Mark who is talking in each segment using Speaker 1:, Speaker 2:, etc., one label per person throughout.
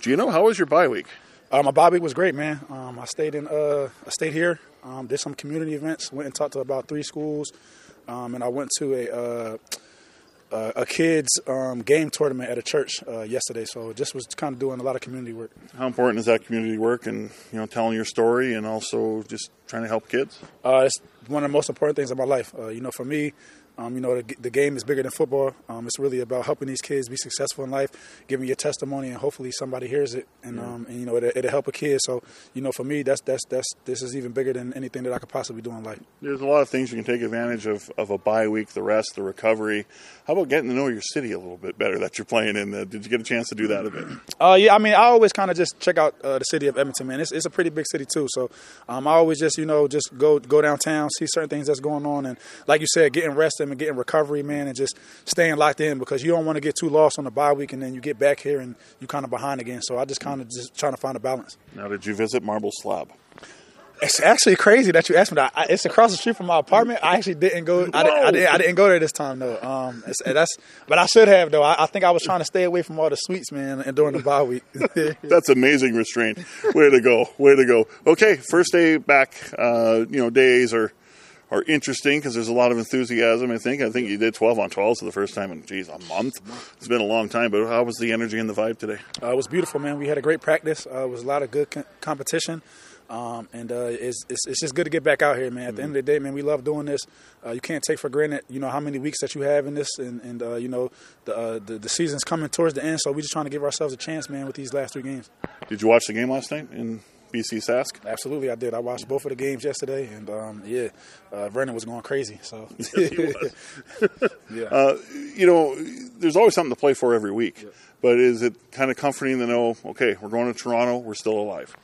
Speaker 1: Gino, how was your bye week?
Speaker 2: Uh, my bye week was great, man. Um, I stayed in, uh, I stayed here, um, did some community events, went and talked to about three schools, um, and I went to a uh, uh, a kids um, game tournament at a church uh, yesterday. So just was kind of doing a lot of community work.
Speaker 1: How important is that community work and you know telling your story and also just trying to help kids?
Speaker 2: Uh, it's one of the most important things in my life. Uh, you know, for me, um, you know, the, the, game is bigger than football. Um, it's really about helping these kids be successful in life, giving your testimony, and hopefully somebody hears it, and, yeah. um, and you know, it, will help a kid. So, you know, for me, that's that's that's this is even bigger than anything that I could possibly do in life.
Speaker 1: There's a lot of things you can take advantage of of a bye week, the rest, the recovery. How about getting to know your city a little bit better that you're playing in? Did you get a chance to do that a bit?
Speaker 2: Uh, yeah, I mean, I always kind of just check out uh, the city of Edmonton, man. It's, it's a pretty big city too, so um, I always just you know just go go downtown, see certain things that's going on, and like you said, getting rested and getting recovery man, and just staying locked in because you don't want to get too lost on the bye week and then you get back here and you kind of behind again. So I just kind of just trying to find a balance.
Speaker 1: Now, did you visit Marble Slab?
Speaker 2: It's actually crazy that you asked me that. It's across the street from my apartment. I actually didn't go. I, didn't, I, didn't, I didn't, go there this time though. Um, that's but I should have though. I, I, think I was trying to stay away from all the sweets, man, and during the bye week.
Speaker 1: that's amazing restraint. Way to go. Way to go. Okay, first day back. Uh, you know, days are are interesting because there's a lot of enthusiasm. I think. I think you did 12 on 12 for the first time in geez a month. It's been a long time. But how was the energy and the vibe today?
Speaker 2: Uh, it was beautiful, man. We had a great practice. Uh, it was a lot of good co- competition. Um, and uh, it's, it's, it's just good to get back out here, man. At mm-hmm. the end of the day, man, we love doing this. Uh, you can't take for granted, you know, how many weeks that you have in this, and, and uh, you know, the, uh, the, the season's coming towards the end, so we're just trying to give ourselves a chance, man, with these last three games.
Speaker 1: Did you watch the game last night in BC Sask?
Speaker 2: Absolutely, I did. I watched both of the games yesterday, and um, yeah, uh, Vernon was going crazy. So,
Speaker 1: yeah, uh, you know, there's always something to play for every week. But is it kind of comforting to know, okay, we're going to Toronto, we're still alive?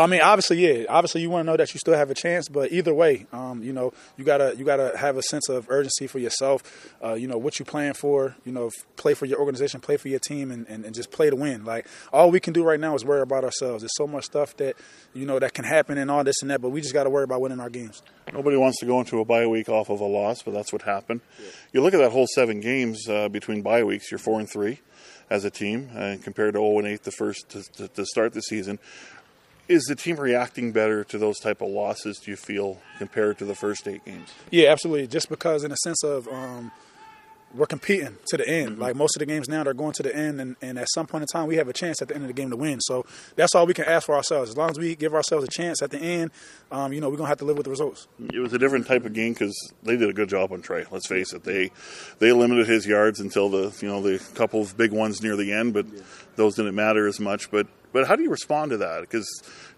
Speaker 2: I mean, obviously, yeah. Obviously, you want to know that you still have a chance, but either way, um, you know, you gotta you gotta have a sense of urgency for yourself. Uh, you know what you plan for. You know, play for your organization, play for your team, and, and, and, just play to win. Like all we can do right now is worry about ourselves. There's so much stuff that you know that can happen and all this and that, but we just got to worry about winning our games.
Speaker 1: Nobody wants to go into a bye week off of a loss, but that's what happened. Yeah. You look at that whole seven games uh, between bye weeks. You're four and three as a team, and uh, compared to 0 and 8 the first to, to, to start the season. Is the team reacting better to those type of losses? Do you feel compared to the first eight games?
Speaker 2: Yeah, absolutely. Just because, in a sense of um, we're competing to the end. Mm-hmm. Like most of the games now, they're going to the end, and, and, at some point in time, we have a chance at the end of the game to win. So that's all we can ask for ourselves. As long as we give ourselves a chance at the end, um, you know, we're gonna have to live with the results.
Speaker 1: It was a different type of game because they did a good job on Tre. Let's face it, they they limited his yards until the you know the couple of big ones near the end, but yeah. those didn't matter as much. But but how do you respond to that? Because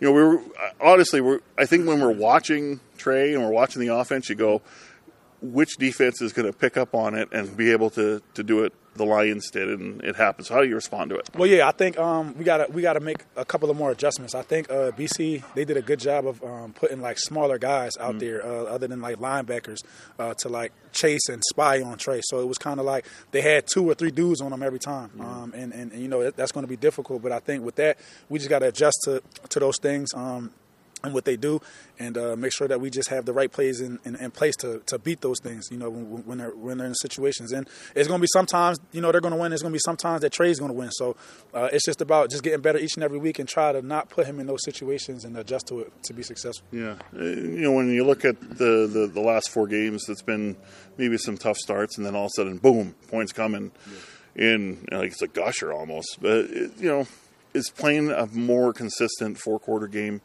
Speaker 1: you know we are uh, honestly we're I think when we're watching Tre and we're watching the offense, you go which defense is going to pick up on it and be able to, to do it the Lions did, and it happens. How do you respond to it?
Speaker 2: Well, yeah, I think um, we gotta we gotta make a couple of more adjustments. I think uh, BC they did a good job of um, putting like smaller guys out mm-hmm. there, uh, other than like linebackers, uh, to like chase and spy on Tre. So it was kind of like they had two or three dudes on them every time, mm-hmm. um, and, and, and you know that's going to be difficult. But I think with that, we just got to adjust to to those things. And what they do, and uh, make sure that we just have the right plays in, in, in, place to, to beat those things. You know, when, when they're when they're in situations, and it's going to be sometimes you know they're going to win. There's going to be sometimes that Tre's going to win. So uh, it's just about just getting better each and every week and try to not put him in those situations and adjust to it to be successful.
Speaker 1: Yeah, uh, you know, when you look at the, the, the last four games, it's been maybe some tough starts, and then all of a sudden, boom, points coming yeah. in you know, like it's a gusher almost. But it, you know, is playing a more consistent four quarter game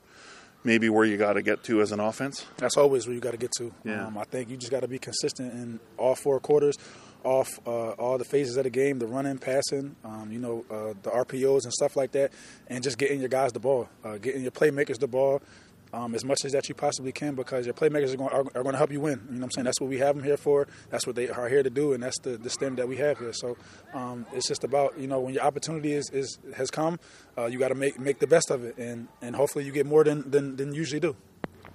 Speaker 1: maybe where you got to get to as an offense?
Speaker 2: That's always where you got to get to.
Speaker 1: Yeah.
Speaker 2: Um, I think you just got to be consistent in all four quarters, off uh, all the phases of the game, the running, passing, um, you know, uh, the RPOs and stuff like that, and just getting your guys the ball, uh, getting your playmakers the ball, um, as much as that you possibly can because your playmakers are going, are, are, going to help you win. You know what I'm saying? That's what we have them here for. That's what they are here to do, and that's the, the standard that we have here. So um, it's just about you know when your opportunity is, is has come, uh, you got to make make the best of it, and, and hopefully you get more than than, than you usually do.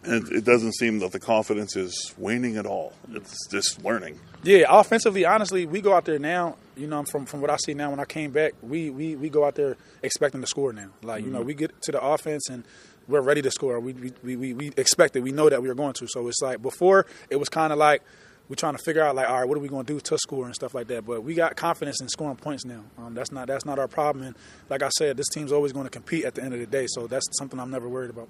Speaker 1: And it doesn't seem that the confidence is waning at all. It's just learning.
Speaker 2: Yeah, offensively, honestly, we go out there now. You know, from from what I see now, when I came back, we we, we go out there expecting to score now. Like you mm-hmm. know, we get to the offense and we're ready to score. We we, we, we expect it. We know that we are going to. So it's like before it was kind of like we're trying to figure out like, all right, what are we going to do to score and stuff like that. But we got confidence in scoring points now. Um, that's not that's not our problem. And like I said, this team's always going to compete at the end of the day. So that's something I'm never worried about.